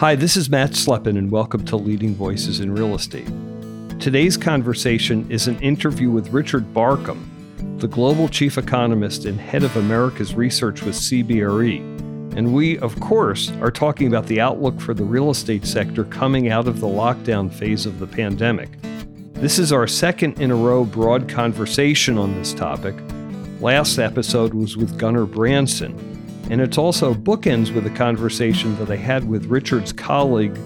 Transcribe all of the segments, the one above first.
Hi, this is Matt Slepin, and welcome to Leading Voices in Real Estate. Today's conversation is an interview with Richard Barkham, the global chief economist and head of America's research with CBRE. And we, of course, are talking about the outlook for the real estate sector coming out of the lockdown phase of the pandemic. This is our second in a row broad conversation on this topic. Last episode was with Gunnar Branson, and it's also bookends with a conversation that I had with Richard's colleague,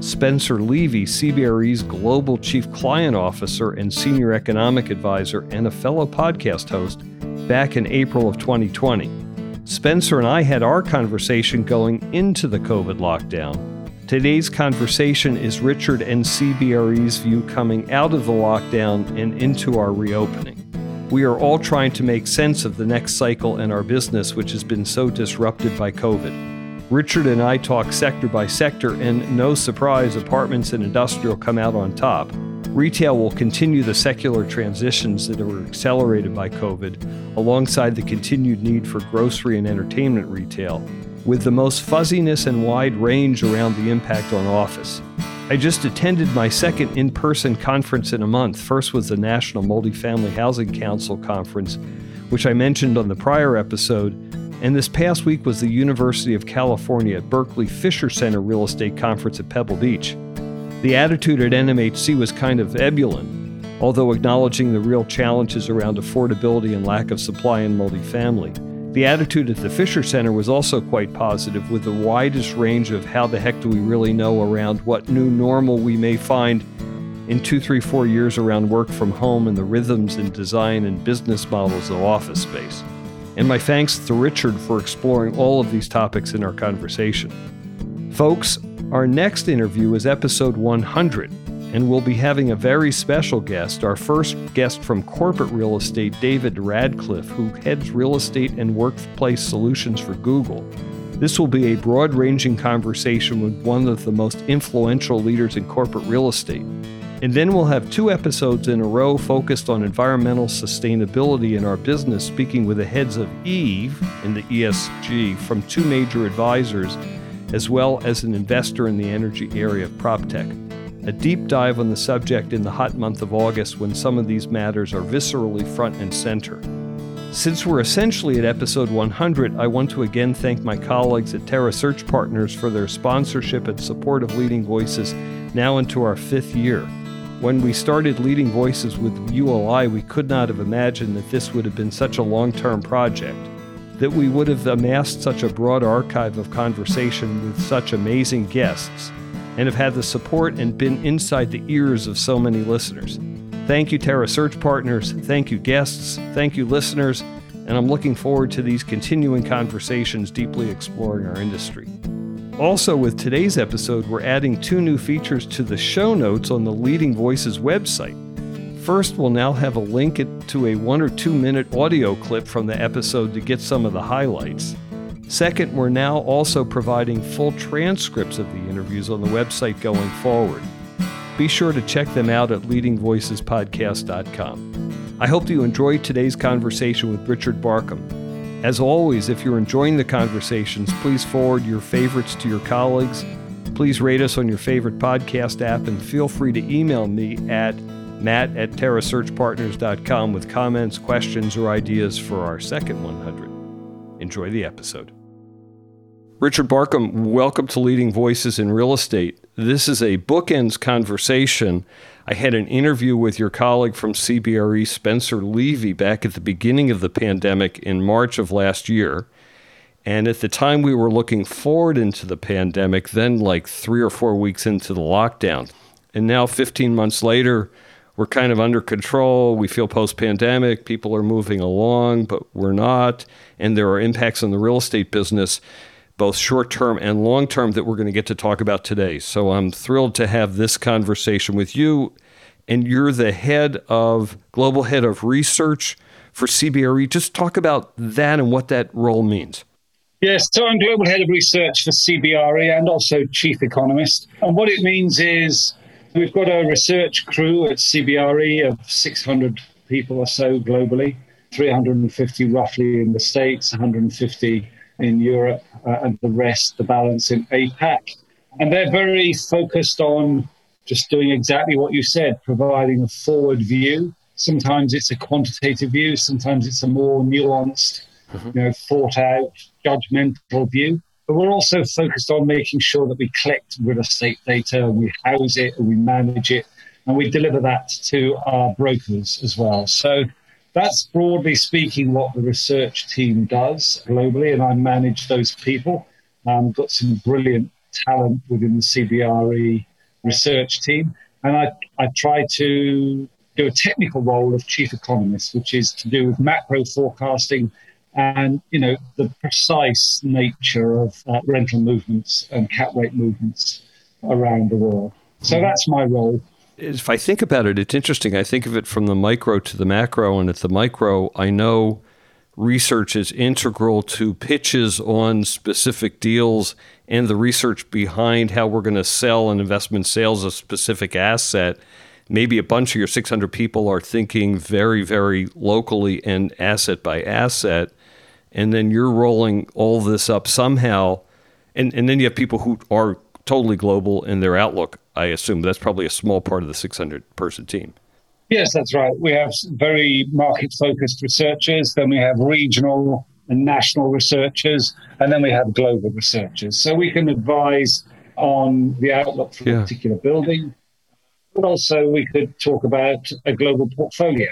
Spencer Levy, CBRE's Global Chief Client Officer and Senior Economic Advisor, and a fellow podcast host back in April of 2020. Spencer and I had our conversation going into the COVID lockdown. Today's conversation is Richard and CBRE's view coming out of the lockdown and into our reopening. We are all trying to make sense of the next cycle in our business, which has been so disrupted by COVID. Richard and I talk sector by sector, and no surprise, apartments and industrial come out on top. Retail will continue the secular transitions that were accelerated by COVID, alongside the continued need for grocery and entertainment retail, with the most fuzziness and wide range around the impact on office. I just attended my second in person conference in a month. First was the National Multifamily Housing Council Conference, which I mentioned on the prior episode, and this past week was the University of California at Berkeley Fisher Center Real Estate Conference at Pebble Beach. The attitude at NMHC was kind of ebullient, although acknowledging the real challenges around affordability and lack of supply in multifamily. The attitude at the Fisher Center was also quite positive, with the widest range of how the heck do we really know around what new normal we may find in two, three, four years around work from home and the rhythms and design and business models of office space. And my thanks to Richard for exploring all of these topics in our conversation. Folks, our next interview is episode 100 and we'll be having a very special guest, our first guest from corporate real estate, David Radcliffe, who heads real estate and workplace solutions for Google. This will be a broad ranging conversation with one of the most influential leaders in corporate real estate. And then we'll have two episodes in a row focused on environmental sustainability in our business, speaking with the heads of Eve in the ESG from two major advisors, as well as an investor in the energy area of PropTech a deep dive on the subject in the hot month of August when some of these matters are viscerally front and center. Since we're essentially at episode 100, I want to again thank my colleagues at Terra Search Partners for their sponsorship and support of Leading Voices now into our fifth year. When we started Leading Voices with ULI, we could not have imagined that this would have been such a long term project, that we would have amassed such a broad archive of conversation with such amazing guests and have had the support and been inside the ears of so many listeners. Thank you, Terra Search Partners. Thank you, guests. Thank you, listeners. And I'm looking forward to these continuing conversations deeply exploring our industry. Also, with today's episode, we're adding two new features to the show notes on the Leading Voices website. First, we'll now have a link to a one or two minute audio clip from the episode to get some of the highlights. Second, we're now also providing full transcripts of the interviews on the website going forward. Be sure to check them out at leadingvoicespodcast.com. I hope you enjoyed today's conversation with Richard Barkham. As always, if you're enjoying the conversations, please forward your favorites to your colleagues. Please rate us on your favorite podcast app and feel free to email me at matt at terrasearchpartners.com with comments, questions, or ideas for our second 100. Enjoy the episode. Richard Barkham, welcome to Leading Voices in Real Estate. This is a bookends conversation. I had an interview with your colleague from CBRE, Spencer Levy, back at the beginning of the pandemic in March of last year. And at the time, we were looking forward into the pandemic, then like three or four weeks into the lockdown. And now, 15 months later, we're kind of under control. We feel post pandemic, people are moving along, but we're not. And there are impacts on the real estate business both short term and long term, that we're going to get to talk about today. So I'm thrilled to have this conversation with you. And you're the head of global head of research for CBRE. Just talk about that and what that role means. Yes, so I'm global head of research for CBRE and also chief economist. And what it means is we've got a research crew at CBRE of 600 people or so globally, 350 roughly in the States, 150 in Europe, uh, and the rest, the balance in APAC. And they're very focused on just doing exactly what you said, providing a forward view. Sometimes it's a quantitative view, sometimes it's a more nuanced, mm-hmm. you know, thought out, judgmental view. But we're also focused on making sure that we collect real estate data, we house it, and we manage it, and we deliver that to our brokers as well. So that's broadly speaking what the research team does globally, and I manage those people. Um, got some brilliant talent within the CBRE research team, and I, I try to do a technical role of chief economist, which is to do with macro forecasting and you know the precise nature of uh, rental movements and cap rate movements around the world. So mm-hmm. that's my role if I think about it, it's interesting. I think of it from the micro to the macro, and at the micro, I know research is integral to pitches on specific deals and the research behind how we're going to sell an investment sales a specific asset. Maybe a bunch of your 600 people are thinking very, very locally and asset by asset, and then you're rolling all this up somehow, and and then you have people who are totally global in their outlook. I assume that's probably a small part of the 600 person team. Yes, that's right. We have very market focused researchers, then we have regional and national researchers, and then we have global researchers. So we can advise on the outlook for yeah. a particular building, but also we could talk about a global portfolio,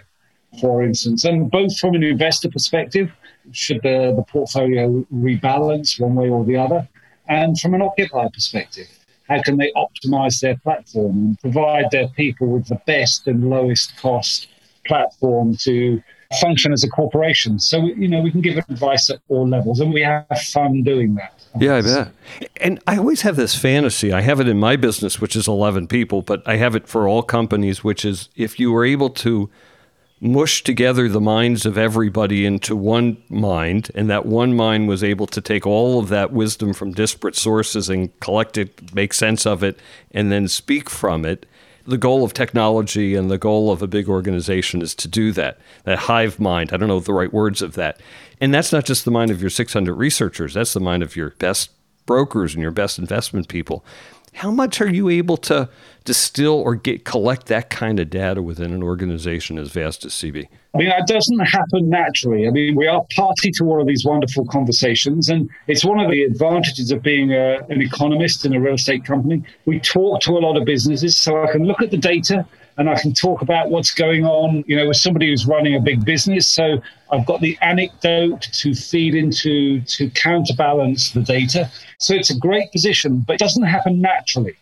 for instance, and both from an investor perspective, should the, the portfolio rebalance one way or the other, and from an occupier perspective how can they optimize their platform and provide their people with the best and lowest cost platform to function as a corporation. So, you know, we can give advice at all levels and we have fun doing that. Yeah, I bet. And I always have this fantasy. I have it in my business, which is 11 people, but I have it for all companies, which is if you were able to mushed together the minds of everybody into one mind, and that one mind was able to take all of that wisdom from disparate sources and collect it, make sense of it, and then speak from it. The goal of technology and the goal of a big organization is to do that, that hive mind. I don't know the right words of that. And that's not just the mind of your 600 researchers, that's the mind of your best brokers and your best investment people. How much are you able to distill or get collect that kind of data within an organization as vast as CB? I mean, that doesn't happen naturally. I mean, we are party to all of these wonderful conversations, and it's one of the advantages of being a, an economist in a real estate company. We talk to a lot of businesses, so I can look at the data and I can talk about what's going on, you know, with somebody who's running a big business. So I've got the anecdote to feed into to counterbalance the data. So it's a great position, but it doesn't happen naturally.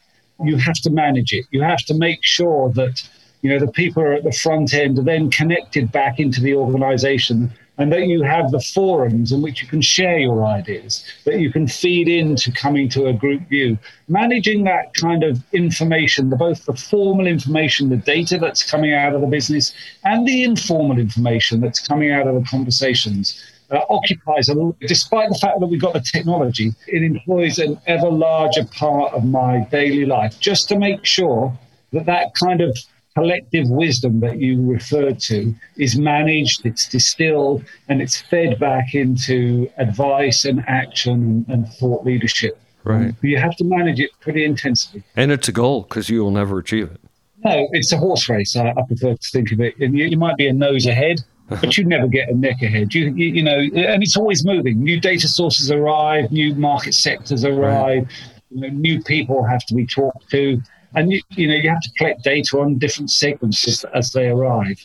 You have to manage it. You have to make sure that, you know, the people are at the front end are then connected back into the organization and that you have the forums in which you can share your ideas, that you can feed into coming to a group view. Managing that kind of information, the, both the formal information, the data that's coming out of the business, and the informal information that's coming out of the conversations. Uh, occupies a despite the fact that we've got the technology, it employs an ever larger part of my daily life just to make sure that that kind of collective wisdom that you referred to is managed, it's distilled, and it's fed back into advice and action and, thought leadership. Right. You have to manage it pretty intensely. And it's a goal because you will never achieve it. No, it's a horse race. I, I prefer to think of it. And you, you might be a nose ahead, but you never get a neck ahead. You, you, you know, and it's always moving. New data sources arrive, new market sectors arrive, right. you know, new people have to be talked to and you, you know you have to collect data on different segments as they arrive.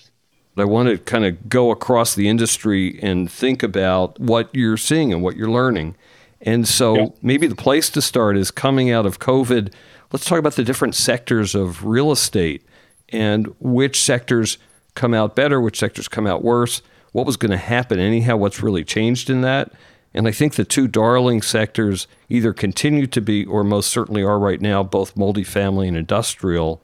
I want to kind of go across the industry and think about what you're seeing and what you're learning. And so yeah. maybe the place to start is coming out of COVID. Let's talk about the different sectors of real estate and which sectors come out better, which sectors come out worse, what was going to happen anyhow, what's really changed in that. And I think the two darling sectors either continue to be, or most certainly are right now, both multifamily and industrial.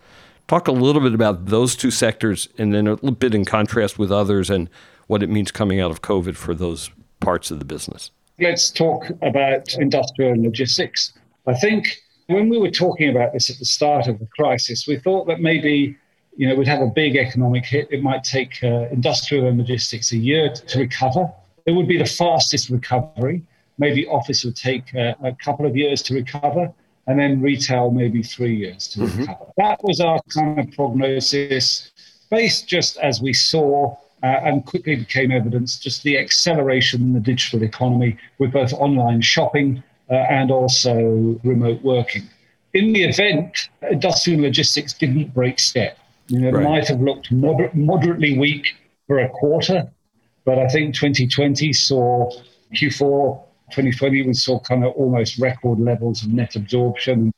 Talk a little bit about those two sectors and then a little bit in contrast with others and what it means coming out of COVID for those parts of the business. Let's talk about industrial and logistics. I think when we were talking about this at the start of the crisis, we thought that maybe you know we'd have a big economic hit. It might take uh, industrial and logistics a year to recover it would be the fastest recovery. Maybe office would take a, a couple of years to recover. and then retail maybe three years to mm-hmm. recover. That was our kind of prognosis, based just as we saw uh, and quickly became evidence just the acceleration in the digital economy with both online shopping uh, and also remote working. In the event, industrial logistics didn't break step. You know, right. It might have looked moder- moderately weak for a quarter, but I think 2020 saw Q4 2020 we saw kind of almost record levels of net absorption,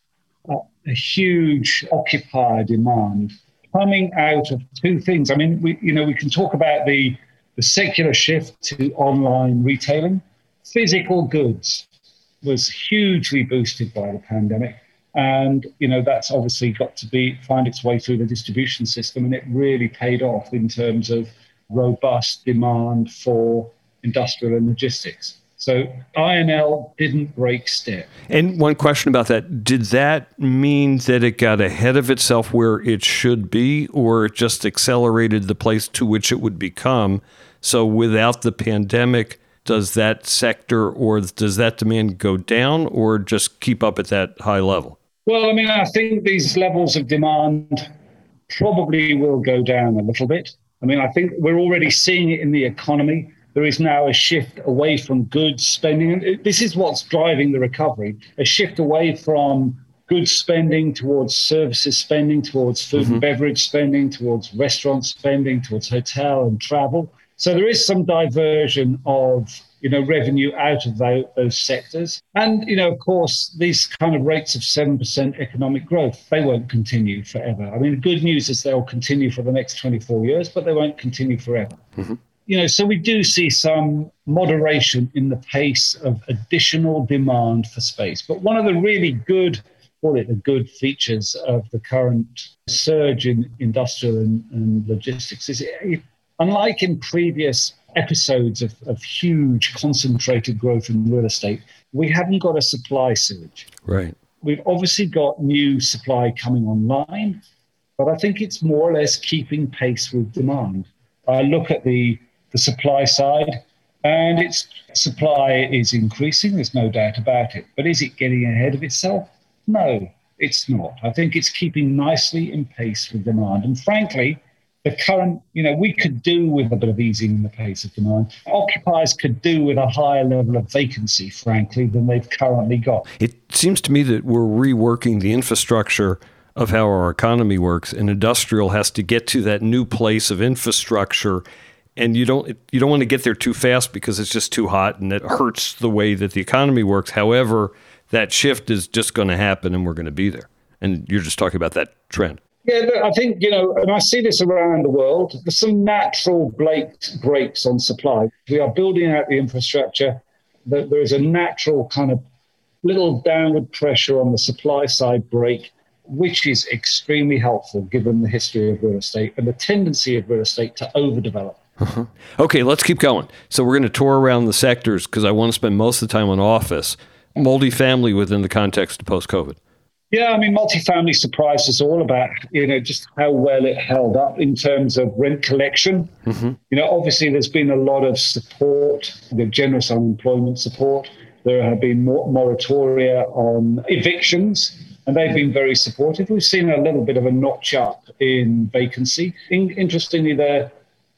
a huge occupier demand coming out of two things. I mean, we you know we can talk about the the secular shift to online retailing. Physical goods was hugely boosted by the pandemic. And you know that's obviously got to be find its way through the distribution system, and it really paid off in terms of robust demand for industrial and logistics. So I&L didn't break step. And one question about that did that mean that it got ahead of itself where it should be, or it just accelerated the place to which it would become? So without the pandemic, does that sector or does that demand go down or just keep up at that high level? Well, I mean, I think these levels of demand probably will go down a little bit. I mean, I think we're already seeing it in the economy. There is now a shift away from goods spending. And this is what's driving the recovery a shift away from goods spending towards services spending, towards food mm-hmm. and beverage spending, towards restaurant spending, towards hotel and travel. So there is some diversion of you know revenue out of those, those sectors, and you know of course these kind of rates of seven percent economic growth they won't continue forever. I mean the good news is they'll continue for the next twenty four years, but they won't continue forever. Mm-hmm. You know, so we do see some moderation in the pace of additional demand for space. But one of the really good call it the good features of the current surge in industrial and, and logistics is it, unlike in previous episodes of, of huge concentrated growth in real estate, we haven't got a supply surge. Right. We've obviously got new supply coming online, but I think it's more or less keeping pace with demand. I look at the, the supply side, and its supply is increasing, there's no doubt about it. But is it getting ahead of itself? No, it's not. I think it's keeping nicely in pace with demand. And frankly, the current, you know, we could do with a bit of easing in the pace of demand. Occupiers could do with a higher level of vacancy, frankly, than they've currently got. It seems to me that we're reworking the infrastructure of how our economy works, and industrial has to get to that new place of infrastructure. And you don't you don't want to get there too fast because it's just too hot and it hurts the way that the economy works. However, that shift is just going to happen and we're going to be there. And you're just talking about that trend. Yeah, look, I think, you know, and I see this around the world, there's some natural brakes on supply. We are building out the infrastructure. There is a natural kind of little downward pressure on the supply side brake, which is extremely helpful given the history of real estate and the tendency of real estate to overdevelop. Uh-huh. Okay, let's keep going. So we're going to tour around the sectors because I want to spend most of the time on office, multifamily within the context of post COVID. Yeah, I mean, multifamily surprised us all about, you know, just how well it held up in terms of rent collection. Mm-hmm. You know, obviously there's been a lot of support, the generous unemployment support. There have been more moratoria on evictions, and they've been very supportive. We've seen a little bit of a notch up in vacancy. In, interestingly, the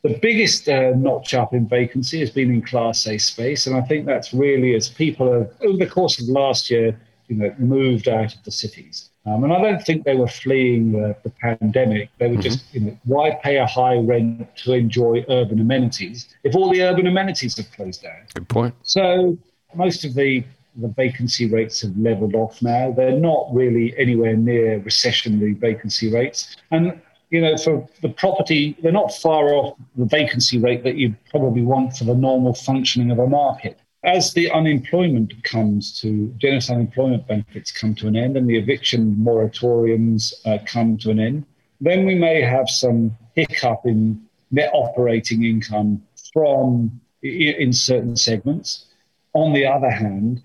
the biggest uh, notch up in vacancy has been in Class A space, and I think that's really as people have over the course of last year you know, moved out of the cities. Um, and I don't think they were fleeing the, the pandemic. They were mm-hmm. just, you know, why pay a high rent to enjoy urban amenities if all the urban amenities have closed down? Good point. So most of the the vacancy rates have leveled off now. They're not really anywhere near recessionary vacancy rates. And you know, for the property, they're not far off the vacancy rate that you probably want for the normal functioning of a market as the unemployment comes to generous unemployment benefits come to an end and the eviction moratoriums uh, come to an end, then we may have some hiccup in net operating income from in certain segments. On the other hand,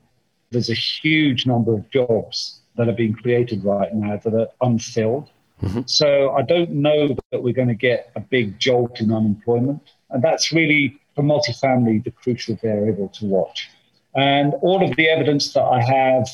there's a huge number of jobs that are being created right now that are unfilled. Mm-hmm. So I don't know that we're going to get a big jolt in unemployment. And that's really for multifamily the crucial variable to watch. And all of the evidence that I have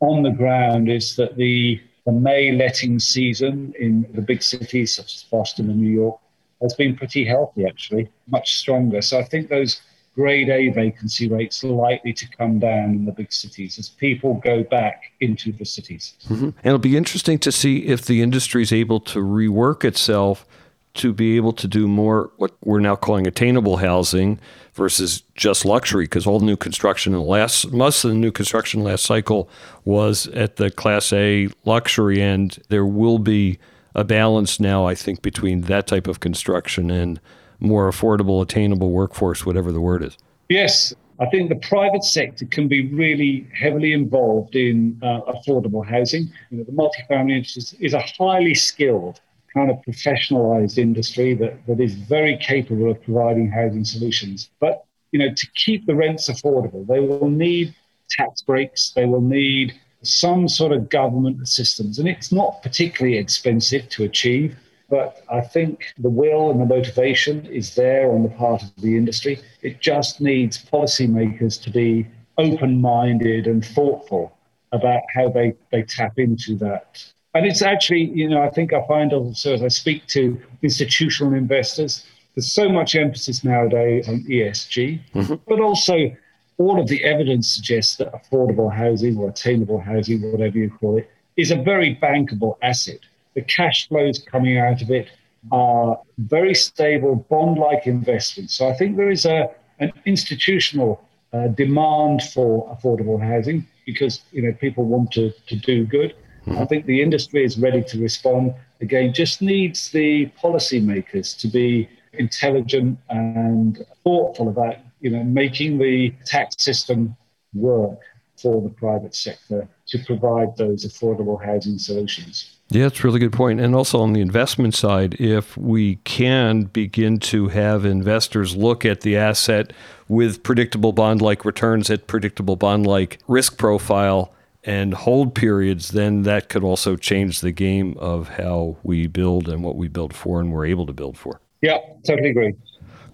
on the ground is that the, the May letting season in the big cities such as Boston and New York has been pretty healthy, actually, much stronger. So I think those grade A vacancy rates are likely to come down in the big cities as people go back into the cities. Mm-hmm. And it'll be interesting to see if the industry is able to rework itself to be able to do more what we're now calling attainable housing versus just luxury because all new construction in the last most of the new construction last cycle was at the class A luxury end there will be a balance now I think between that type of construction and more affordable attainable workforce whatever the word is. Yes. I think the private sector can be really heavily involved in uh, affordable housing. You know, the multifamily industry is a highly skilled kind of professionalized industry that, that is very capable of providing housing solutions. But you know, to keep the rents affordable, they will need tax breaks, they will need some sort of government assistance. And it's not particularly expensive to achieve, but I think the will and the motivation is there on the part of the industry. It just needs policymakers to be open minded and thoughtful about how they, they tap into that and it's actually, you know, I think I find also as I speak to institutional investors, there's so much emphasis nowadays on ESG, mm-hmm. but also all of the evidence suggests that affordable housing or attainable housing, whatever you call it, is a very bankable asset. The cash flows coming out of it are very stable bond like investments. So I think there is a, an institutional uh, demand for affordable housing because you know people want to, to do good. I think the industry is ready to respond. Again, just needs the policymakers to be intelligent and thoughtful about, you know, making the tax system work for the private sector to provide those affordable housing solutions. Yeah, that's a really good point. And also on the investment side, if we can begin to have investors look at the asset with predictable bond like returns at predictable bond like risk profile and hold periods, then that could also change the game of how we build and what we build for and we're able to build for. Yeah, totally agree.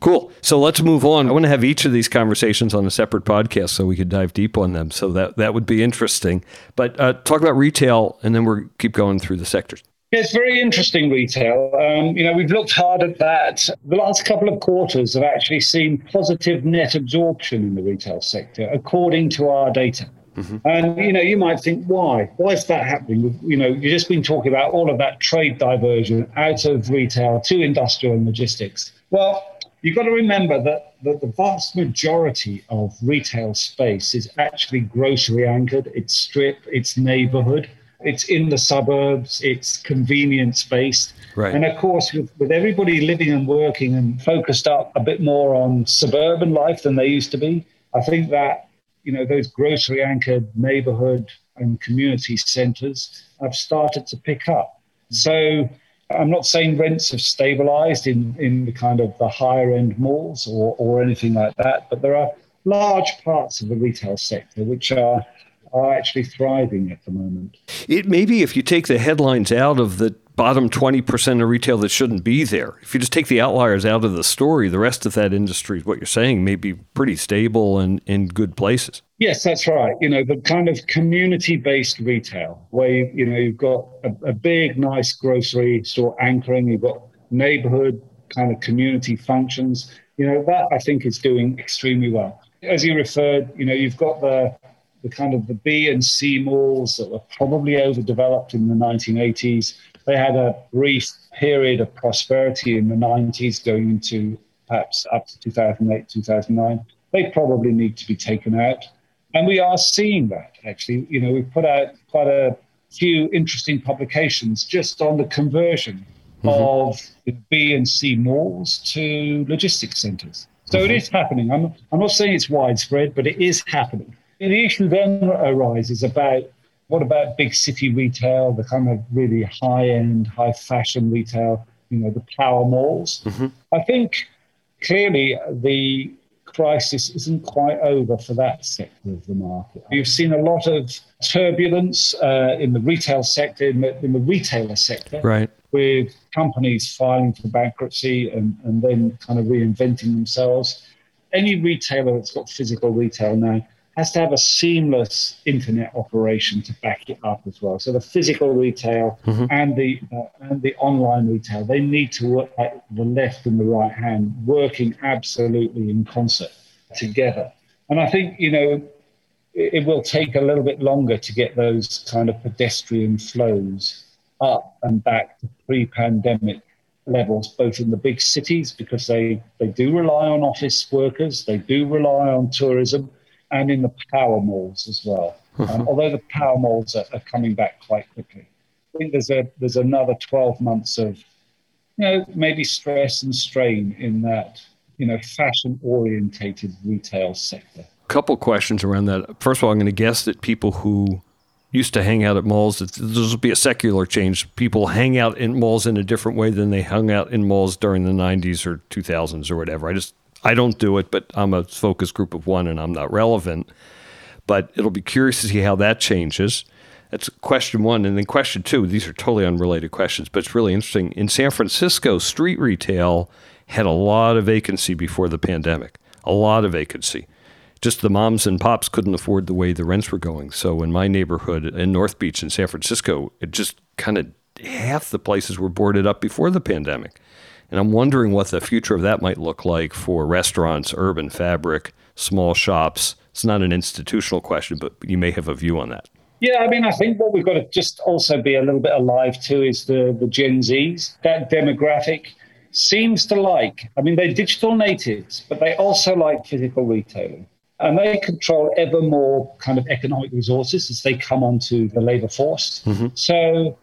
Cool. So let's move on. I want to have each of these conversations on a separate podcast so we could dive deep on them. So that that would be interesting. But uh, talk about retail, and then we'll keep going through the sectors. It's very interesting retail. Um, you know, we've looked hard at that. The last couple of quarters have actually seen positive net absorption in the retail sector, according to our data. Mm-hmm. And you know, you might think, why? Why is that happening? You know, you've just been talking about all of that trade diversion out of retail to industrial and logistics. Well, you've got to remember that, that the vast majority of retail space is actually grocery anchored. It's strip, it's neighborhood, it's in the suburbs, it's convenience based. Right. And of course, with, with everybody living and working and focused up a bit more on suburban life than they used to be, I think that you know, those grocery anchored neighborhood and community centers have started to pick up. So I'm not saying rents have stabilized in, in the kind of the higher end malls or, or anything like that, but there are large parts of the retail sector which are are actually thriving at the moment. It maybe if you take the headlines out of the bottom 20% of retail that shouldn't be there. If you just take the outliers out of the story, the rest of that industry, what you're saying, may be pretty stable and in good places. Yes, that's right. You know, the kind of community based retail where, you, you know, you've got a, a big, nice grocery store anchoring, you've got neighborhood kind of community functions. You know, that I think is doing extremely well. As you referred, you know, you've got the the kind of the B and C malls that were probably overdeveloped in the 1980s they had a brief period of prosperity in the 90s going into perhaps up to 2008, 2009. They probably need to be taken out. And we are seeing that actually. You know, we've put out quite a few interesting publications just on the conversion mm-hmm. of the B and C malls to logistics centers. So mm-hmm. it is happening. I'm, I'm not saying it's widespread, but it is happening. The issue then arises about what about big city retail, the kind of really high end, high fashion retail, you know, the power malls? Mm-hmm. I think clearly the crisis isn't quite over for that sector of the market. You've seen a lot of turbulence uh, in the retail sector, in the, in the retailer sector, right. with companies filing for bankruptcy and, and then kind of reinventing themselves. Any retailer that's got physical retail now has to have a seamless internet operation to back it up as well. So the physical retail mm-hmm. and the uh, and the online retail, they need to work like the left and the right hand working absolutely in concert together. And I think you know it, it will take a little bit longer to get those kind of pedestrian flows up and back to pre-pandemic levels, both in the big cities because they they do rely on office workers, they do rely on tourism and in the power malls as well. Um, although the power malls are, are, coming back quite quickly. I think there's a there's another 12 months of, you know, maybe stress and strain in that, you know, fashion orientated retail sector. Couple questions around that. First of all, I'm going to guess that people who used to hang out at malls, this will be a secular change. People hang out in malls in a different way than they hung out in malls during the 90s or 2000s or whatever. I just I don't do it, but I'm a focus group of one and I'm not relevant. But it'll be curious to see how that changes. That's question one. And then question two, these are totally unrelated questions, but it's really interesting. In San Francisco, street retail had a lot of vacancy before the pandemic, a lot of vacancy. Just the moms and pops couldn't afford the way the rents were going. So in my neighborhood in North Beach in San Francisco, it just kind of half the places were boarded up before the pandemic. And I'm wondering what the future of that might look like for restaurants, urban fabric, small shops. It's not an institutional question, but you may have a view on that. Yeah, I mean, I think what we've got to just also be a little bit alive to is the, the Gen Zs. That demographic seems to like, I mean, they're digital natives, but they also like physical retailing. And they control ever more kind of economic resources as they come onto the labor force. Mm-hmm. So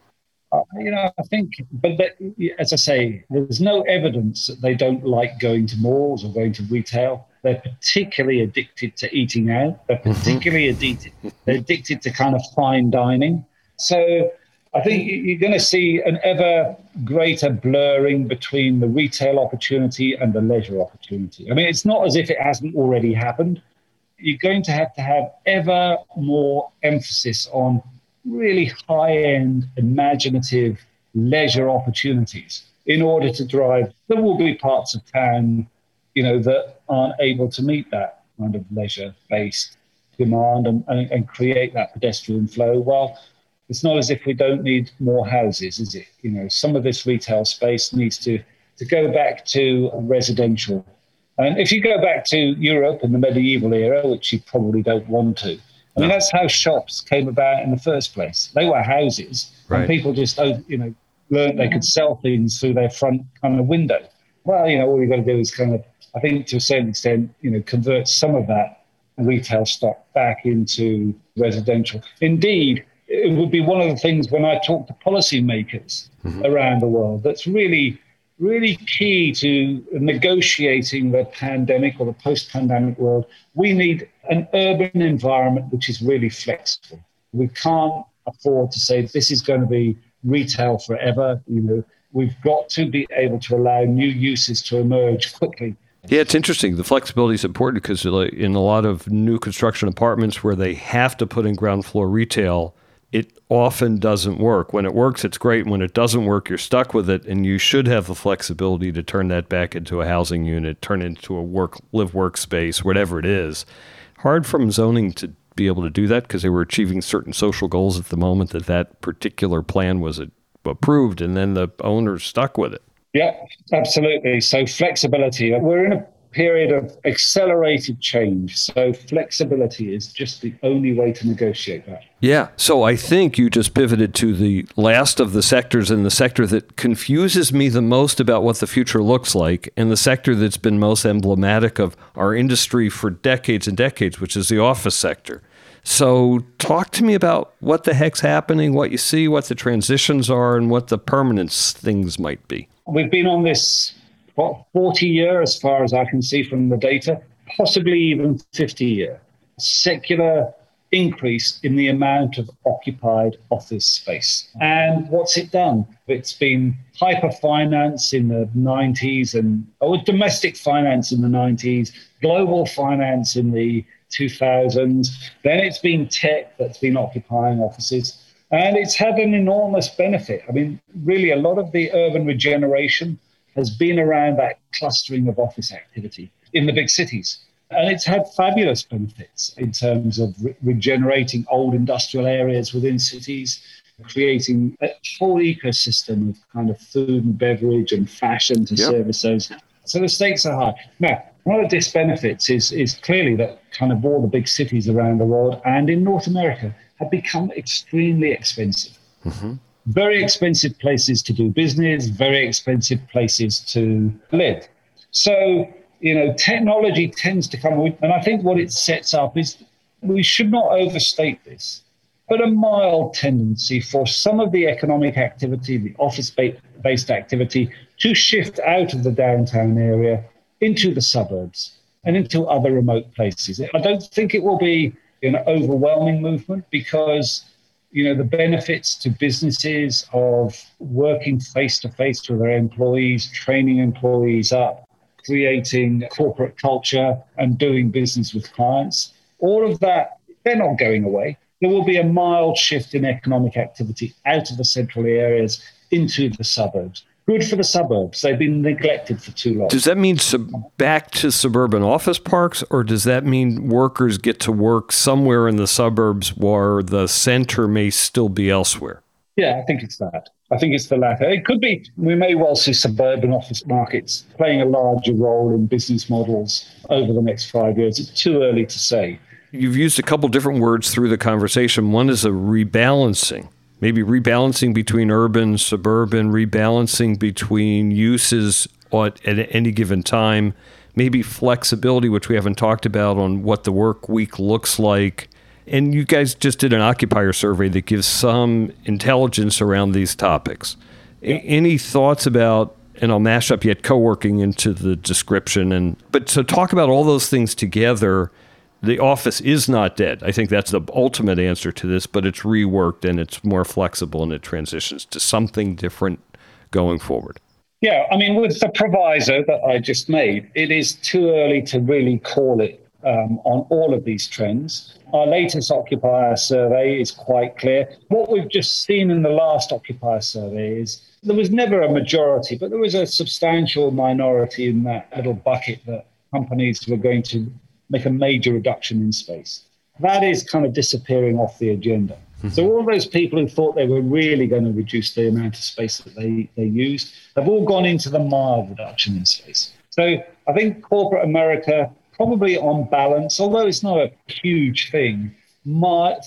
you know, I think, but that, as I say, there's no evidence that they don't like going to malls or going to retail. They're particularly addicted to eating out. They're mm-hmm. particularly addicted. They're addicted to kind of fine dining. So I think you're going to see an ever greater blurring between the retail opportunity and the leisure opportunity. I mean, it's not as if it hasn't already happened. You're going to have to have ever more emphasis on really high end, imaginative leisure opportunities in order to drive. There will be parts of town, you know, that aren't able to meet that kind of leisure based demand and, and, and create that pedestrian flow. Well, it's not as if we don't need more houses, is it? You know, some of this retail space needs to, to go back to residential. And if you go back to Europe in the medieval era, which you probably don't want to, I mean, that's how shops came about in the first place. They were houses, right. and people just, oh, you know, learned they could sell things through their front kind of window. Well, you know, all you've got to do is kind of, I think, to a certain extent, you know, convert some of that retail stock back into residential. Indeed, it would be one of the things when I talk to policymakers mm-hmm. around the world that's really really key to negotiating the pandemic or the post pandemic world. We need an urban environment which is really flexible. We can't afford to say this is going to be retail forever. You know, we've got to be able to allow new uses to emerge quickly. Yeah, it's interesting. The flexibility is important because in a lot of new construction apartments where they have to put in ground floor retail, it often doesn't work. When it works, it's great. When it doesn't work, you're stuck with it, and you should have the flexibility to turn that back into a housing unit, turn it into a work live workspace, whatever it is. Hard from zoning to be able to do that because they were achieving certain social goals at the moment that that particular plan was approved, and then the owners stuck with it. Yeah, absolutely. So flexibility. We're in a period of accelerated change. So flexibility is just the only way to negotiate that. Yeah. So I think you just pivoted to the last of the sectors and the sector that confuses me the most about what the future looks like, and the sector that's been most emblematic of our industry for decades and decades, which is the office sector. So, talk to me about what the heck's happening, what you see, what the transitions are, and what the permanence things might be. We've been on this what, 40 year, as far as I can see from the data, possibly even 50 year, secular increase in the amount of occupied office space. And what's it done? It's been hyper finance in the 90s and or domestic finance in the 90s, global finance in the 2000s. Then it's been tech that's been occupying offices. And it's had an enormous benefit. I mean, really, a lot of the urban regeneration has been around that clustering of office activity in the big cities. And it's had fabulous benefits in terms of re- regenerating old industrial areas within cities, creating a whole ecosystem of kind of food and beverage and fashion to yep. service those. So the stakes are high. Now, one of the disbenefits is, is clearly that kind of all the big cities around the world and in North America have become extremely expensive. Mm-hmm. Very expensive places to do business, very expensive places to live. So, you know, technology tends to come with, and I think what it sets up is we should not overstate this, but a mild tendency for some of the economic activity, the office based activity, to shift out of the downtown area into the suburbs and into other remote places. I don't think it will be an overwhelming movement because you know the benefits to businesses of working face to face with their employees, training employees up, creating corporate culture and doing business with clients. All of that, they're not going away. There will be a mild shift in economic activity out of the central areas into the suburbs good for the suburbs. They've been neglected for too long. Does that mean sub- back to suburban office parks, or does that mean workers get to work somewhere in the suburbs where the center may still be elsewhere? Yeah, I think it's that. I think it's the latter. It could be, we may well see suburban office markets playing a larger role in business models over the next five years. It's too early to say. You've used a couple different words through the conversation. One is a rebalancing maybe rebalancing between urban, suburban, rebalancing between uses at, at any given time, maybe flexibility, which we haven't talked about on what the work week looks like. And you guys just did an occupier survey that gives some intelligence around these topics. A- any thoughts about and I'll mash up yet co-working into the description and but so talk about all those things together the office is not dead. I think that's the ultimate answer to this, but it's reworked and it's more flexible and it transitions to something different going forward. Yeah, I mean, with the proviso that I just made, it is too early to really call it um, on all of these trends. Our latest occupier survey is quite clear. What we've just seen in the last occupier survey is there was never a majority, but there was a substantial minority in that little bucket that companies were going to make a major reduction in space. That is kind of disappearing off the agenda. Mm-hmm. So all those people who thought they were really going to reduce the amount of space that they, they used have all gone into the mild reduction in space. So I think corporate America, probably on balance, although it's not a huge thing,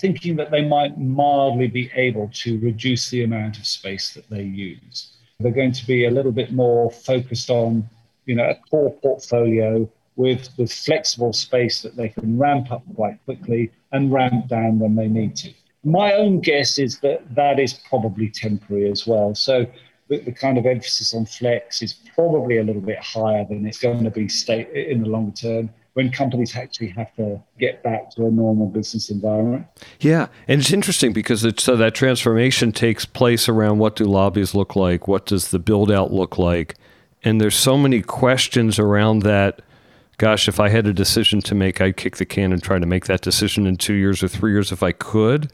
thinking that they might mildly be able to reduce the amount of space that they use. They're going to be a little bit more focused on, you know, a core portfolio with, with flexible space that they can ramp up quite quickly and ramp down when they need to. My own guess is that that is probably temporary as well. So the, the kind of emphasis on flex is probably a little bit higher than it's going to be state in the longer term when companies actually have to get back to a normal business environment. Yeah, and it's interesting because it's so that transformation takes place around what do lobbies look like, what does the build out look like, and there's so many questions around that gosh, if I had a decision to make, I'd kick the can and try to make that decision in two years or three years if I could.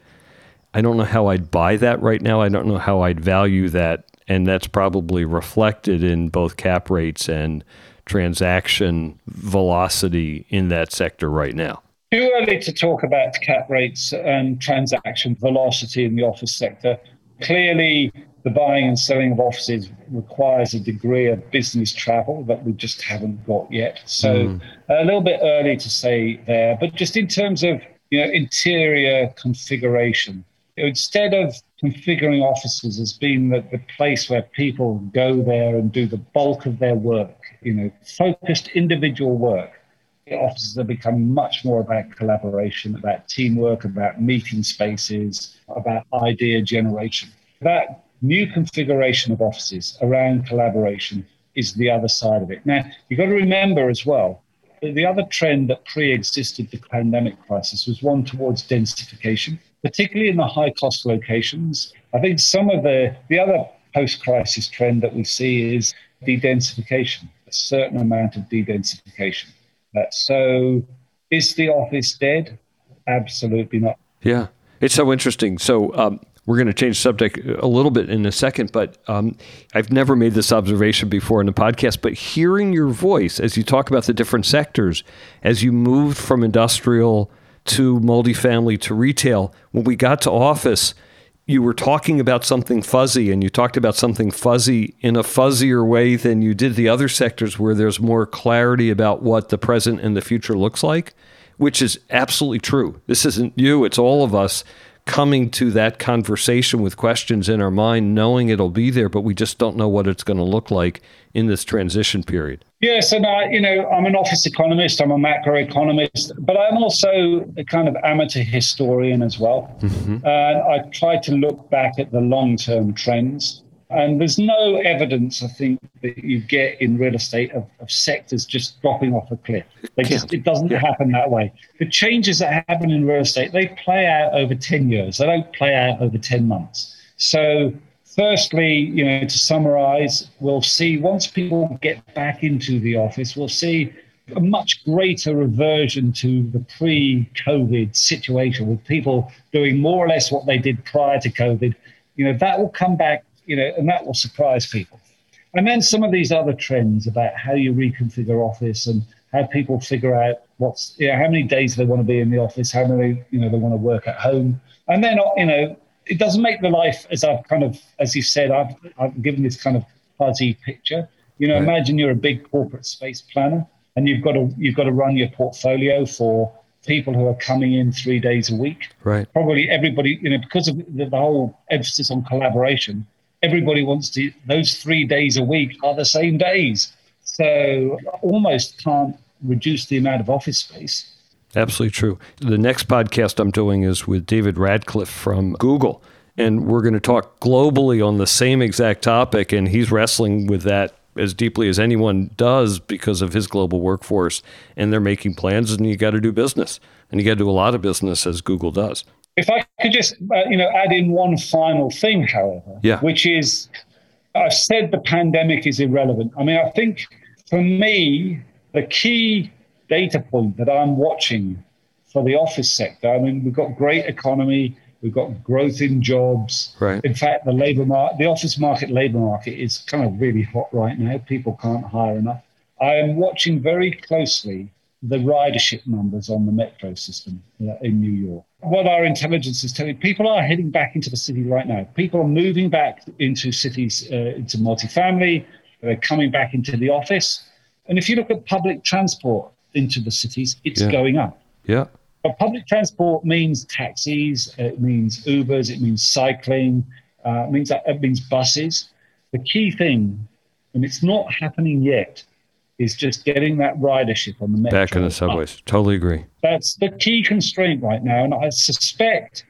I don't know how I'd buy that right now. I don't know how I'd value that. And that's probably reflected in both cap rates and transaction velocity in that sector right now. Too early to talk about cap rates and transaction velocity in the office sector. Clearly, the buying and selling of offices requires a degree of business travel that we just haven't got yet. So mm. a little bit early to say there, but just in terms of you know interior configuration, instead of configuring offices as being the, the place where people go there and do the bulk of their work, you know, focused individual work. Offices have become much more about collaboration, about teamwork, about meeting spaces, about idea generation. That new configuration of offices around collaboration is the other side of it. Now, you've got to remember as well, that the other trend that pre existed the pandemic crisis was one towards densification, particularly in the high cost locations. I think some of the, the other post crisis trend that we see is de-densification, a certain amount of de-densification. Uh, so, is the office dead? Absolutely not. Yeah, it's so interesting. So, um, We're going to change subject a little bit in a second, but um, I've never made this observation before in the podcast. But hearing your voice as you talk about the different sectors, as you moved from industrial to multifamily to retail, when we got to office, you were talking about something fuzzy and you talked about something fuzzy in a fuzzier way than you did the other sectors where there's more clarity about what the present and the future looks like, which is absolutely true. This isn't you, it's all of us coming to that conversation with questions in our mind, knowing it'll be there, but we just don't know what it's going to look like in this transition period. Yes, and I, you know, I'm an office economist, I'm a macroeconomist, but I'm also a kind of amateur historian as well. Mm-hmm. I try to look back at the long-term trends and there's no evidence, I think, that you get in real estate of, of sectors just dropping off a cliff. They just, it doesn't yeah. happen that way. The changes that happen in real estate, they play out over 10 years. They don't play out over 10 months. So, firstly, you know, to summarize, we'll see once people get back into the office, we'll see a much greater reversion to the pre-COVID situation with people doing more or less what they did prior to COVID. You know, that will come back you know, and that will surprise people. And then some of these other trends about how you reconfigure office and how people figure out what's, you know, how many days they want to be in the office, how many, you know, they want to work at home. And then, you know, it doesn't make the life, as I've kind of, as you said, I've, I've given this kind of fuzzy picture. You know, right. imagine you're a big corporate space planner and you've got to, you've got to run your portfolio for people who are coming in three days a week. Right. Probably everybody, you know, because of the, the whole emphasis on collaboration, everybody wants to, those three days a week are the same days. So almost can't reduce the amount of office space. Absolutely true. The next podcast I'm doing is with David Radcliffe from Google. And we're going to talk globally on the same exact topic. And he's wrestling with that as deeply as anyone does because of his global workforce. And they're making plans, and you got to do business. And you got to do a lot of business as Google does. If I could just, uh, you know, add in one final thing, however, yeah. which is, I've said the pandemic is irrelevant. I mean, I think for me, the key data point that I'm watching for the office sector, I mean, we've got great economy, we've got growth in jobs. Right. In fact, the labor market, the office market, labor market is kind of really hot right now. People can't hire enough. I am watching very closely the ridership numbers on the metro system uh, in New York. What our intelligence is telling people are heading back into the city right now. People are moving back into cities, uh, into multifamily. They're coming back into the office. And if you look at public transport into the cities, it's yeah. going up. Yeah. But public transport means taxis, it means Ubers, it means cycling, uh, it means it means buses. The key thing, and it's not happening yet, is just getting that ridership on the metro. Back in the subways. Totally agree. That's the key constraint right now. And I suspect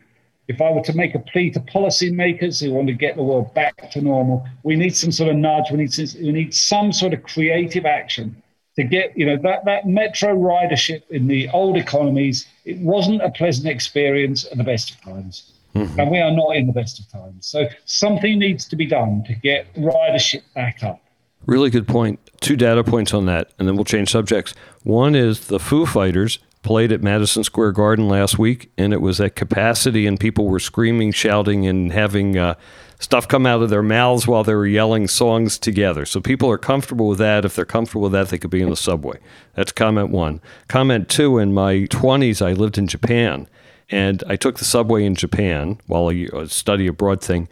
if I were to make a plea to policymakers who want to get the world back to normal, we need some sort of nudge. We need some, we need some sort of creative action to get, you know, that, that metro ridership in the old economies, it wasn't a pleasant experience at the best of times. Mm-hmm. And we are not in the best of times. So something needs to be done to get ridership back up. Really good point. Two data points on that, and then we'll change subjects. One is the Foo Fighters played at Madison Square Garden last week, and it was at capacity, and people were screaming, shouting, and having uh, stuff come out of their mouths while they were yelling songs together. So people are comfortable with that. If they're comfortable with that, they could be in the subway. That's comment one. Comment two in my 20s, I lived in Japan, and I took the subway in Japan while a study abroad thing.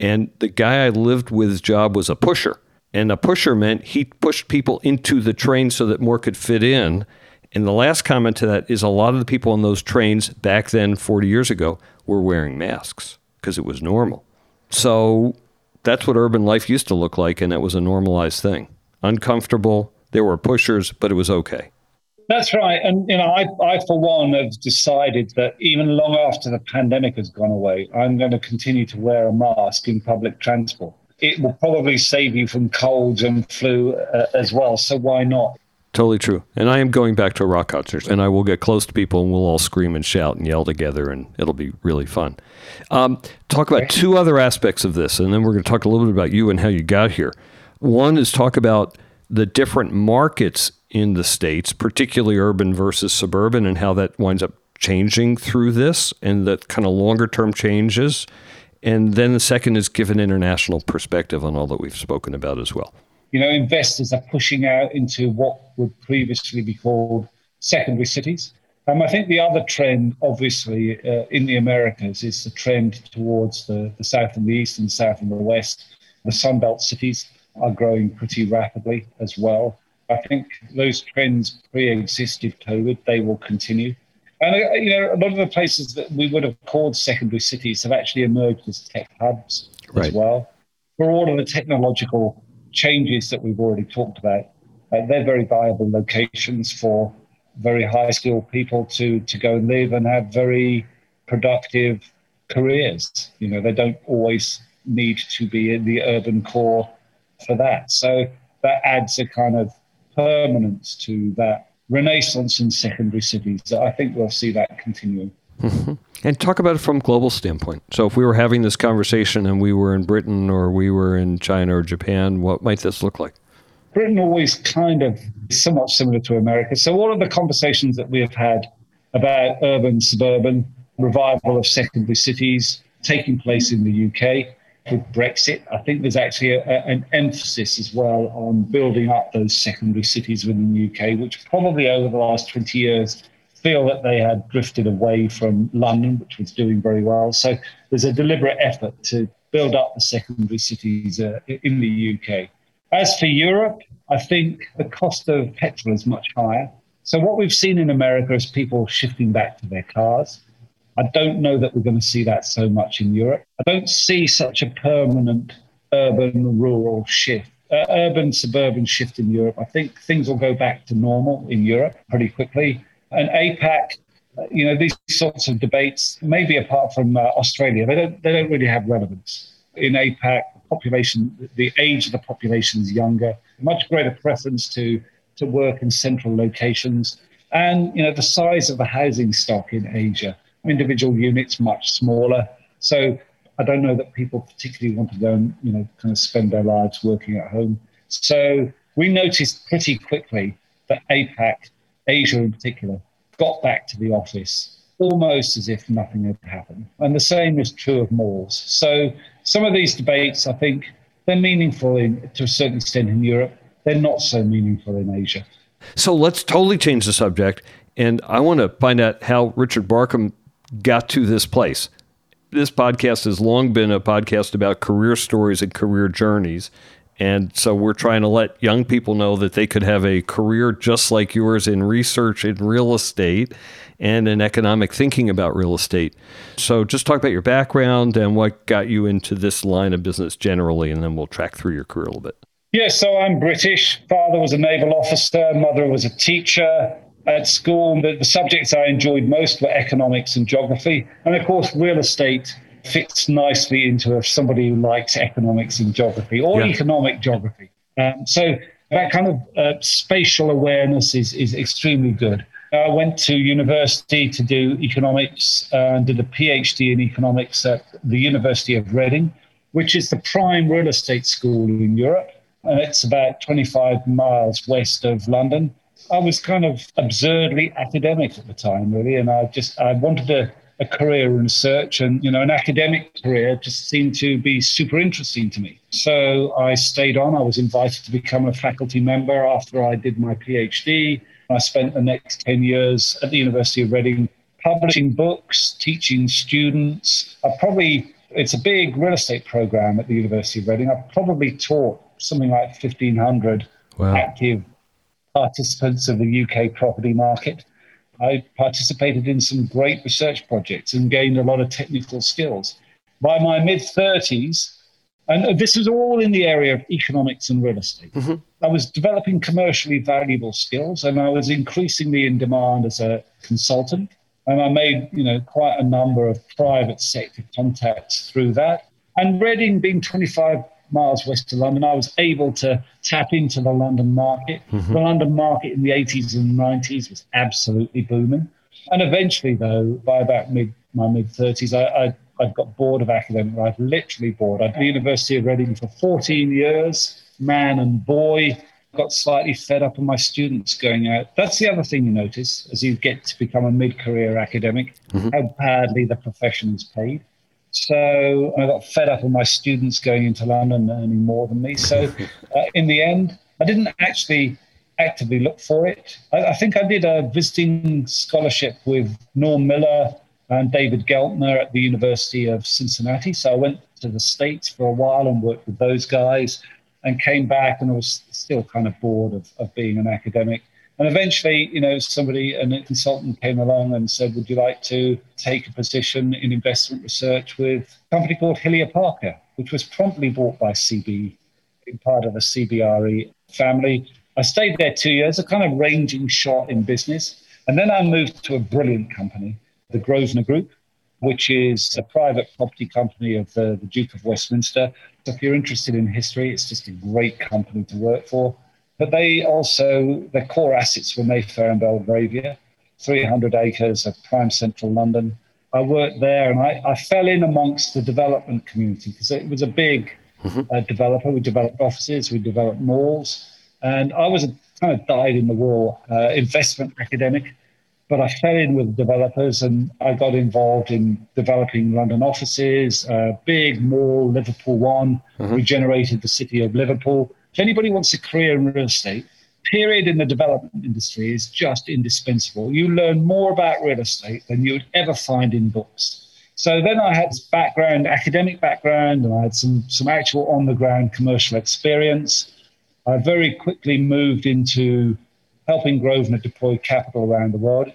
And the guy I lived with's job was a pusher. And a pusher meant he pushed people into the train so that more could fit in. And the last comment to that is a lot of the people on those trains back then, 40 years ago, were wearing masks because it was normal. So that's what urban life used to look like, and that was a normalized thing. Uncomfortable, there were pushers, but it was okay. That's right. And, you know, I, I, for one, have decided that even long after the pandemic has gone away, I'm going to continue to wear a mask in public transport it will probably save you from colds and flu uh, as well. So why not? Totally true. And I am going back to a rock concert, and I will get close to people, and we'll all scream and shout and yell together, and it'll be really fun. Um, talk about two other aspects of this, and then we're going to talk a little bit about you and how you got here. One is talk about the different markets in the states, particularly urban versus suburban, and how that winds up changing through this, and the kind of longer term changes And then the second is give an international perspective on all that we've spoken about as well. You know, investors are pushing out into what would previously be called secondary cities. Um, I think the other trend, obviously, uh, in the Americas is the trend towards the, the south and the east and the south and the west. The Sunbelt cities are growing pretty rapidly as well. I think those trends pre-existed COVID. They will continue. And uh, you know, a lot of the places that we would have called secondary cities have actually emerged as tech hubs right. as well. For all of the technological changes that we've already talked about, uh, they're very viable locations for very high skilled people to to go and live and have very productive careers. You know, they don't always need to be in the urban core for that. So that adds a kind of permanence to that renaissance in secondary cities. I think we'll see that continuing. Mm-hmm. And talk about it from global standpoint. So if we were having this conversation and we were in Britain or we were in China or Japan, what might this look like? Britain always kind of somewhat similar to America. So all of the conversations that we have had about urban, suburban, revival of secondary cities taking place in the UK with Brexit, I think there's actually a, a, an emphasis as well on building up those secondary cities within the UK, which probably over the last 20 years feel that they had drifted away from London, which was doing very well. So there's a deliberate effort to build up the secondary cities uh, in the UK. As for Europe, I think the cost of petrol is much higher. So what we've seen in America is people shifting back to their cars. I don't know that we're going to see that so much in Europe. I don't see such a permanent urban rural shift, uh, urban suburban shift in Europe. I think things will go back to normal in Europe pretty quickly. And APAC, you know, these sorts of debates, maybe apart from uh, Australia, they don't, they don't really have relevance. In APAC, population, the age of the population is younger, much greater preference to, to work in central locations. And, you know, the size of the housing stock in Asia, individual units much smaller. So I don't know that people particularly want to go and, you know, kind of spend their lives working at home. So we noticed pretty quickly that APAC, Asia in particular, got back to the office almost as if nothing had happened. And the same is true of malls. So some of these debates, I think, they're meaningful in, to a certain extent in Europe. They're not so meaningful in Asia. So let's totally change the subject. And I want to find out how Richard Barkham got to this place. This podcast has long been a podcast about career stories and career journeys. And so we're trying to let young people know that they could have a career just like yours in research in real estate and in economic thinking about real estate. So just talk about your background and what got you into this line of business generally, and then we'll track through your career a little bit. Yeah, so I'm British. Father was a naval officer, mother was a teacher. At school, the, the subjects I enjoyed most were economics and geography. And of course, real estate fits nicely into somebody who likes economics and geography or yeah. economic geography. Um, so that kind of uh, spatial awareness is, is extremely good. I went to university to do economics uh, and did a PhD in economics at the University of Reading, which is the prime real estate school in Europe. And it's about 25 miles west of London. I was kind of absurdly academic at the time, really, and I just I wanted a, a career in research, and you know, an academic career just seemed to be super interesting to me. So I stayed on. I was invited to become a faculty member after I did my PhD. I spent the next 10 years at the University of Reading publishing books, teaching students. I probably, it's a big real estate program at the University of Reading. I've probably taught something like 1,500 wow. active participants of the UK property market. I participated in some great research projects and gained a lot of technical skills. By my mid 30s, and this was all in the area of economics and real estate. Mm-hmm. I was developing commercially valuable skills and I was increasingly in demand as a consultant. And I made, you know, quite a number of private sector contacts through that. And Reading being 25 miles west of London, I was able to tap into the London market. Mm-hmm. The London market in the 80s and 90s was absolutely booming. And eventually, though, by about mid my mid 30s, I, I I've got bored of academic life, literally bored. I've been at the University of Reading for 14 years, man and boy. Got slightly fed up of my students going out. That's the other thing you notice as you get to become a mid career academic, mm-hmm. how badly the profession is paid. So I got fed up with my students going into London earning more than me. So uh, in the end, I didn't actually actively look for it. I, I, think I did a visiting scholarship with Norm Miller and David Geltner at the University of Cincinnati. So I went to the States for a while and worked with those guys and came back and I was still kind of bored of, of being an academic. And eventually, you know, somebody, a consultant came along and said, Would you like to take a position in investment research with a company called Hillier Parker, which was promptly bought by CB, part of the CBRE family. I stayed there two years, a kind of ranging shot in business. And then I moved to a brilliant company, the Grosvenor Group, which is a private property company of the, the Duke of Westminster. So if you're interested in history, it's just a great company to work for. But they also, their core assets were Mayfair and Belgravia, 300 acres of prime central London. I worked there and I, I fell in amongst the development community because it was a big mm-hmm. uh, developer. We developed offices, we developed malls. And I was a kind of dyed in the wool uh, investment academic, but I fell in with developers and I got involved in developing London offices, uh, big mall, Liverpool One, mm-hmm. regenerated the city of Liverpool. If anybody wants a career in real estate, period in the development industry is just indispensable. You learn more about real estate than you would ever find in books. So then I had background, academic background, and I had some, some actual on the ground commercial experience. I very quickly moved into helping Grosvenor deploy capital around the world.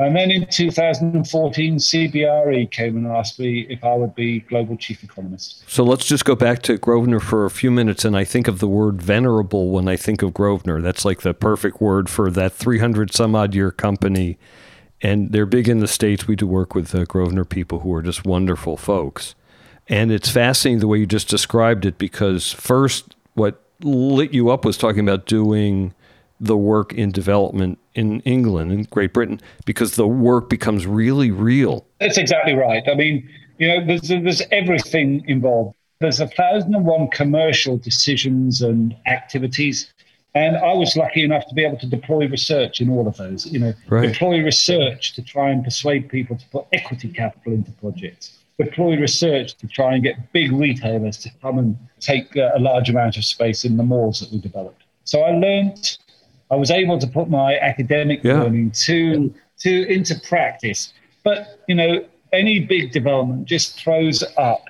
And then in 2014, CBRE came and asked me if I would be global chief economist. So let's just go back to Grosvenor for a few minutes. And I think of the word venerable when I think of Grosvenor. That's like the perfect word for that 300 some odd year company. And they're big in the States. We do work with uh, Grosvenor people who are just wonderful folks. And it's fascinating the way you just described it because, first, what lit you up was talking about doing the work in development in England and Great Britain because the work becomes really real. That's exactly right. I mean, you know, there's, there's everything involved. There's a thousand and one commercial decisions and activities. And I was lucky enough to be able to deploy research in all of those. You know, right. deploy research to try and persuade people to put equity capital into projects. Deploy research to try and get big retailers to come and take uh, a large amount of space in the malls that we developed. So I learned I was able to put my academic yeah. learning to to into practice. But you know, any big development just throws up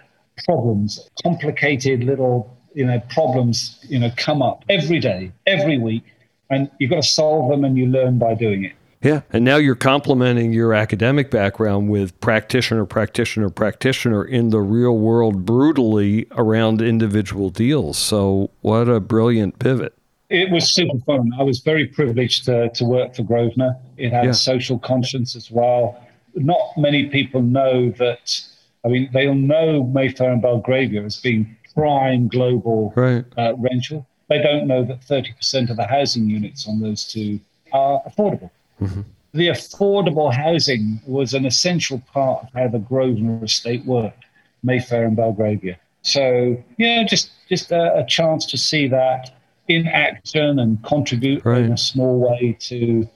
problems, complicated little you know problems you know come up every day, every week, and you've got to solve them, and you learn by doing it. Yeah, and now you're complementing your academic background with practitioner, practitioner, practitioner in the real world brutally around individual deals. So, what a brilliant pivot. It was super fun. I was very privileged to, to work for Grosvenor. It had yeah. social conscience as well. Not many people know that. I mean, they'll know Mayfair and Belgravia as being prime global right. uh, rental. They don't know that 30% of the housing units on those two are affordable. Mm-hmm. The affordable housing was an essential part of how the Grosvenor estate worked, Mayfair and Belgravia. So, yeah, just just a, a chance to see that in action and contribute right. in a small way to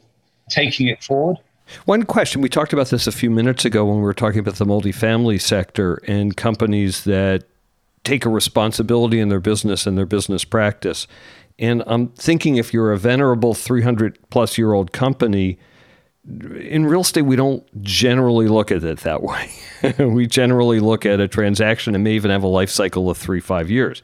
taking it forward. One question we talked about this a few minutes ago when we were talking about the multifamily sector and companies that take a responsibility in their business and their business practice. And I'm thinking if you're a venerable 300 plus year old company, in real estate, we don't generally look at it that way. we generally look at a transaction and may even have a life cycle of three, five years.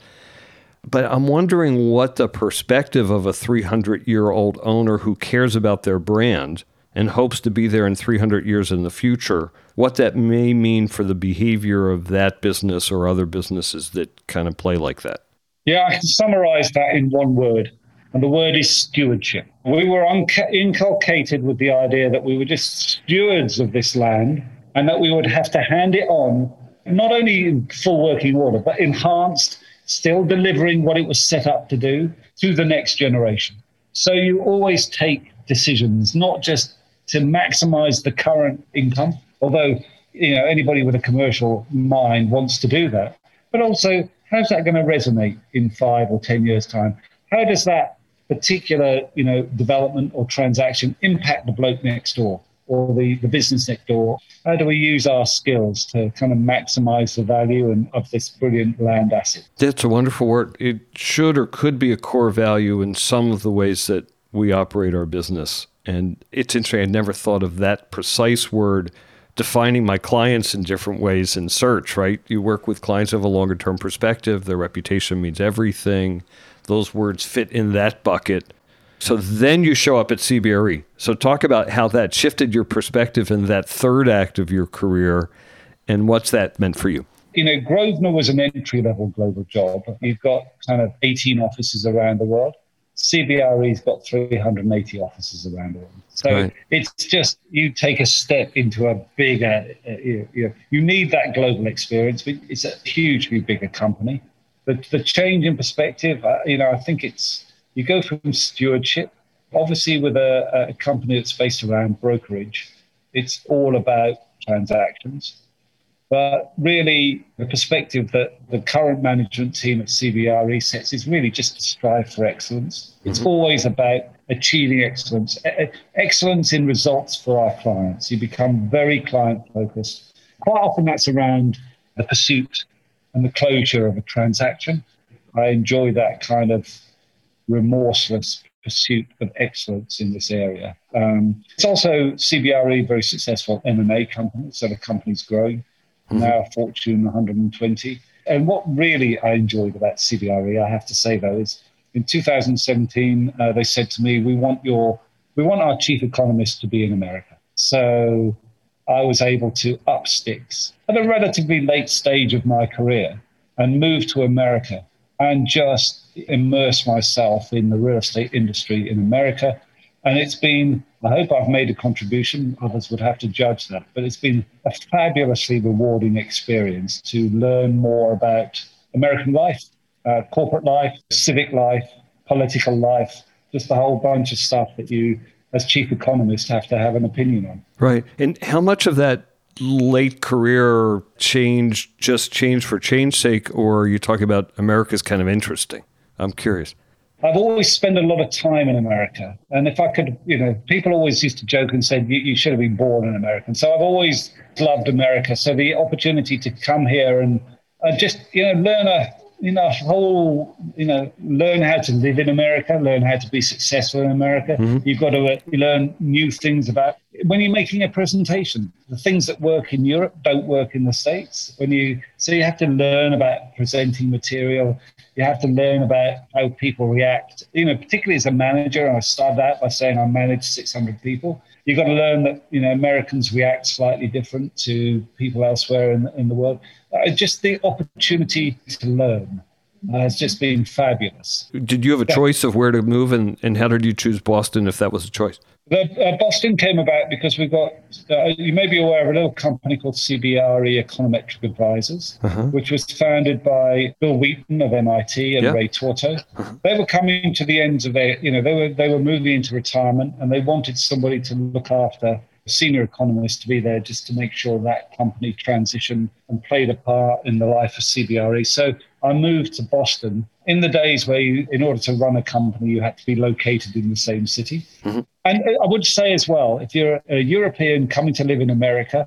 But I'm wondering what the perspective of a 300 year old owner who cares about their brand and hopes to be there in 300 years in the future, what that may mean for the behavior of that business or other businesses that kind of play like that. Yeah, I can summarize that in one word, and the word is stewardship. We were inculcated with the idea that we were just stewards of this land and that we would have to hand it on, not only in full working order, but enhanced still delivering what it was set up to do to the next generation. So you always take decisions, not just to maximize the current income, although you know anybody with a commercial mind wants to do that, but also how's that going to resonate in five or ten years' time? How does that particular you know development or transaction impact the bloke next door? Or the, the business next door. How do we use our skills to kind of maximize the value and, of this brilliant land asset? That's a wonderful word. It should or could be a core value in some of the ways that we operate our business. And it's interesting, I never thought of that precise word defining my clients in different ways in search, right? You work with clients of a longer term perspective, their reputation means everything. Those words fit in that bucket. So then you show up at CBRE. So talk about how that shifted your perspective in that third act of your career and what's that meant for you. You know, Grosvenor was an entry level global job. You've got kind of 18 offices around the world. CBRE's got 380 offices around the world. So right. it's just you take a step into a bigger, uh, you, you, you, need that global experience. but It's a hugely bigger company. The, the change in perspective, uh, you know, I think it's you go from stewardship, obviously, with a, a company that's based around brokerage, it's all about transactions. But really, the perspective that the current management team at CBRE sets is really just to strive for excellence. Mm-hmm. It's always about achieving excellence, excellence in results for our clients. You become very client focused. Quite often, that's around the pursuit and the closure of a transaction. I enjoy that kind of remorseless pursuit of excellence in this area. Um, it's also CBRE, very successful M&A company, so the company's growing mm-hmm. now Fortune 120. And what really I enjoyed about CBRE, I have to say though, is in 2017 uh, they said to me, "We want your, we want our chief economist to be in America." So I was able to up sticks at a relatively late stage of my career and move to America and just immerse myself in the real estate industry in America. And it's been I hope I've made a contribution. Others would have to judge that. But it's been a fabulously rewarding experience to learn more about American life, uh, corporate life, civic life, political life, just a whole bunch of stuff that you, as chief economist, have to have an opinion on. Right. And how much of that late career change just change for change sake, or are you talking about America's kind of interesting? I'm curious. I've always spent a lot of time in America. And if I could, you know, people always used to joke and said, you, you should have been born an American. So I've always loved America. So the opportunity to come here and uh, just, you know, learn a, you know, whole, you know, learn how to live in America, learn how to be successful in America. Mm-hmm. You've got to uh, learn new things about when you're making a presentation. The things that work in Europe don't work in the States. When you, so you have to learn about presenting material you have to learn about how people react. You know, particularly as a manager, and I started out by saying I manage 600 people. You've got to learn that you know Americans react slightly different to people elsewhere in, in the world. Uh, just the opportunity to learn uh, has just been fabulous. Did you have a yeah. choice of where to move, and, and how did you choose Boston if that was a choice? The, uh, Boston came about because we've got, uh, you may be aware of a little company called CBRE Econometric Advisors, uh-huh. which was founded by Bill Wheaton of MIT and yeah. Ray Torto. Uh-huh. They were coming to the ends of their, you know, they were, they were moving into retirement and they wanted somebody to look after senior economist to be there just to make sure that company transitioned and played a part in the life of CBRE. So I moved to Boston in the days where, you, in order to run a company, you had to be located in the same city. Mm-hmm. And I would say as well, if you're a European coming to live in America,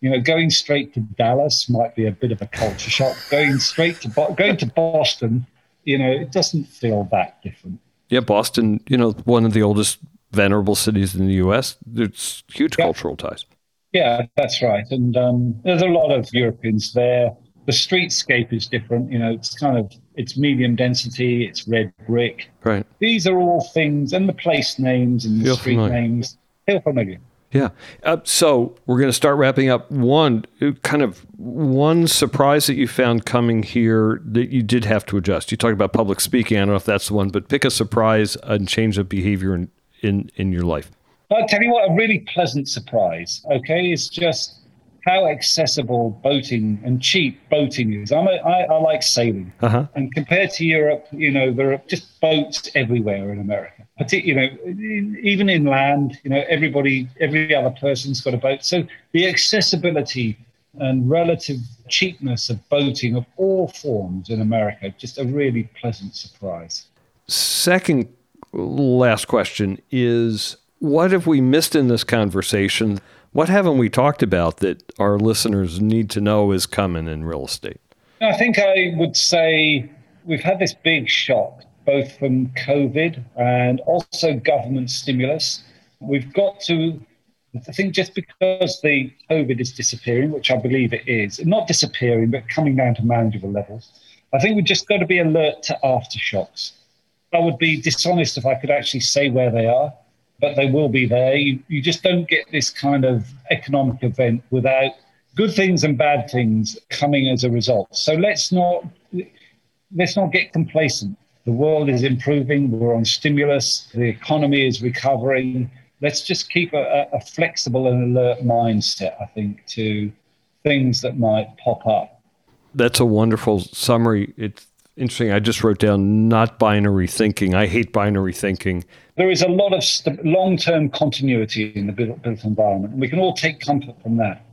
you know, going straight to Dallas might be a bit of a culture shock. Going straight to Bo- going to Boston, you know, it doesn't feel that different. Yeah, Boston, you know, one of the oldest venerable cities in the U.S. There's huge yeah. cultural ties. Yeah, that's right. And um, there's a lot of Europeans there. The streetscape is different. You know, it's kind of it's medium density. It's red brick. Right. These are all things, and the place names and the feel street familiar. names feel familiar. Yeah. Uh, so we're going to start wrapping up. One kind of one surprise that you found coming here that you did have to adjust. You talked about public speaking. I don't know if that's the one, but pick a surprise and change of behavior in, in, in your life? I'll tell you what, a really pleasant surprise, okay, it's just how accessible boating and cheap boating is. I'm a, I, I like sailing. Uh-huh. And compared to Europe, you know, there are just boats everywhere in America. you know, even inland, you know, everybody, every other person's got a boat. So the accessibility and relative cheapness of boating of all forms in America, just a really pleasant surprise. Second last question is What have we missed in this conversation? What haven't we talked about that our listeners need to know is coming in real estate? I think I would say we've had this big shock, both from COVID and also government stimulus. We've got to, I think, just because the COVID is disappearing, which I believe it is, not disappearing, but coming down to manageable levels, I think we've just got to be alert to aftershocks. I would be dishonest if I could actually say where they are, but they will be there. You, you just don't get this kind of economic event without good things and bad things coming as a result. So let's not let's not get complacent. The world is improving. We're on stimulus. The economy is recovering. Let's just keep a, a flexible and alert mindset. I think to things that might pop up. That's a wonderful summary. It's interesting. I just wrote down not binary thinking. I hate binary thinking. There is a lot of st- long term continuity in the built, built environment, and we can all take comfort from that.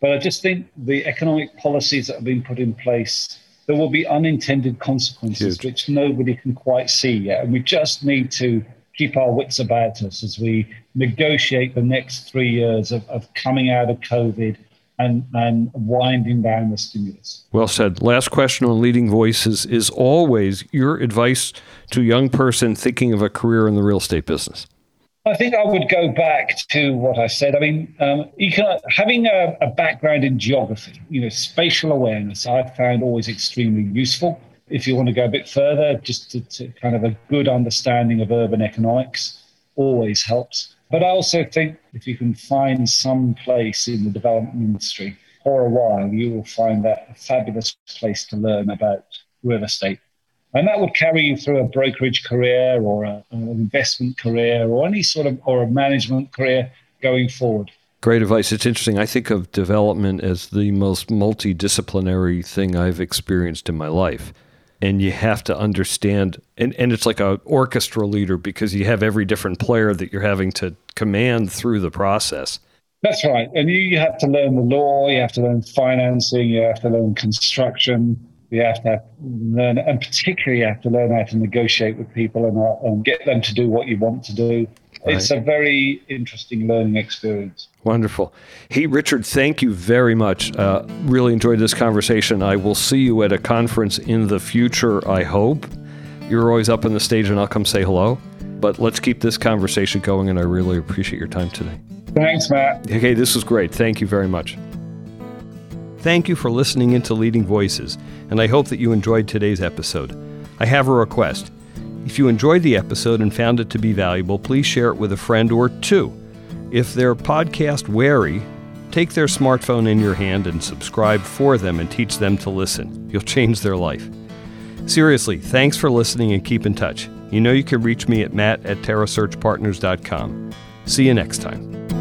But I just think the economic policies that have been put in place, there will be unintended consequences Huge. which nobody can quite see yet. And we just need to keep our wits about us as we negotiate the next three years of, of coming out of COVID and, and winding down the stimulus. Well said. Last question on leading voices is always your advice to a young person thinking of a career in the real estate business. I think I would go back to what I said. I mean, um, can, having a, a, background in geography, you know, spatial awareness, I've found always extremely useful. If you want to go a bit further, just to, to kind of a good understanding of urban economics always helps. But I also think if you can find some place in the development industry for a while, you will find that a fabulous place to learn about real estate and that would carry you through a brokerage career or a, an investment career or any sort of or a management career going forward. Great advice. It's interesting. I think of development as the most multidisciplinary thing I've experienced in my life. And you have to understand, and, and it's like an orchestra leader because you have every different player that you're having to command through the process. That's right. And you, you have to learn the law, you have to learn financing, you have to learn construction, you have to learn, and particularly you have to learn how to negotiate with people and, uh, and get them to do what you want to do. Right. It's a very interesting learning experience. Wonderful. Hey, Richard, thank you very much. Uh, really enjoyed this conversation. I will see you at a conference in the future, I hope. You're always up on the stage, and I'll come say hello. But let's keep this conversation going, and I really appreciate your time today. Thanks, Matt. Okay, this was great. Thank you very much. Thank you for listening into Leading Voices, and I hope that you enjoyed today's episode. I have a request. If you enjoyed the episode and found it to be valuable, please share it with a friend or two. If they're podcast wary, take their smartphone in your hand and subscribe for them and teach them to listen. You'll change their life. Seriously, thanks for listening and keep in touch. You know you can reach me at matt at terrasearchpartners.com. See you next time.